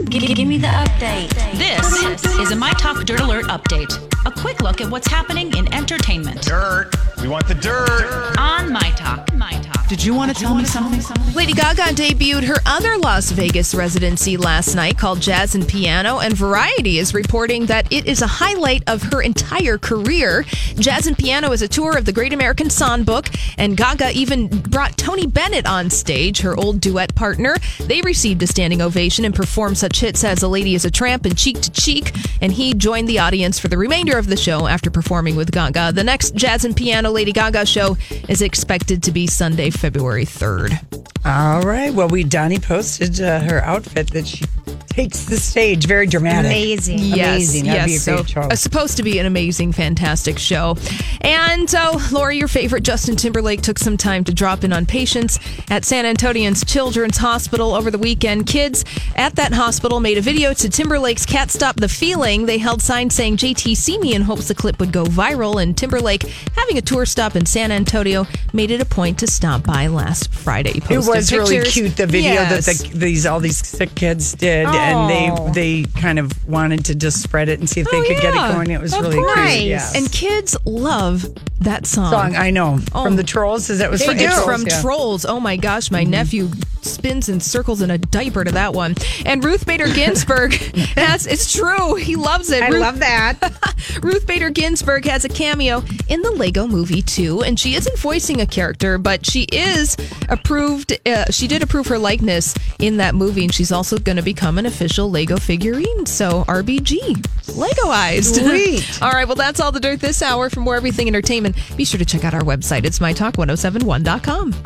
Give, give me the update. This is a My Talk Dirt Alert update. A quick look at what's happening in entertainment Dirt. We want the dirt. on My Talk. My Talk. Did you want to tell me something? Lady Gaga debuted her other Las Vegas residency last night called Jazz and Piano, and Variety is reporting that it is a highlight of her entire career. Jazz and Piano is a tour of the Great American Songbook, and Gaga even brought Tony Bennett on stage, her old duet partner. They received a standing ovation and performed such hits as A Lady is a Tramp and Cheek to Cheek, and he joined the audience for the remainder of the show after performing with Gaga. The next Jazz and Piano Lady Gaga show is expected to be Sunday, February 3rd. All right. Well, we Donnie posted uh, her outfit that she takes the stage. Very dramatic. Amazing. Amazing. That'd be a so great show. uh, supposed to be an amazing, fantastic show. And so, Lori, your favorite Justin Timberlake took some time to drop in on patients at San Antonio's Children's Hospital over the weekend. Kids at that hospital made a video to Timberlake's "Can't Stop the Feeling." They held signs saying "JT see me" in hopes the clip would go viral. And Timberlake, having a tour stop in San Antonio, made it a point to stop by last Friday. He It posted was really cute. The video Yes. that the, these all these sick kids did, and they oh. they kind of wanted to just spread it and see if they Oh, could get it going. It was Of really course. cute. Yeah. And kids love that song. song I know Oh. from the Trolls. Is that was from It's Trolls? from Yeah. Trolls. Oh my gosh, my mm-hmm. nephew spins in circles in a diaper to that one. And Ruth Bader Ginsburg, that's it's true. He loves it. I Ruth, love that. Ruth Bader Ginsburg has a cameo in the Lego movie too, and she isn't voicing a character, but she is approved. Uh, she did approve her likeness in that movie, and she's also going to become an official Lego figurine. So RBG, Legoized. Sweet. all right, well that's all the dirt this hour. For more everything entertainment, be sure to check out our website. It's mytalk1071.com.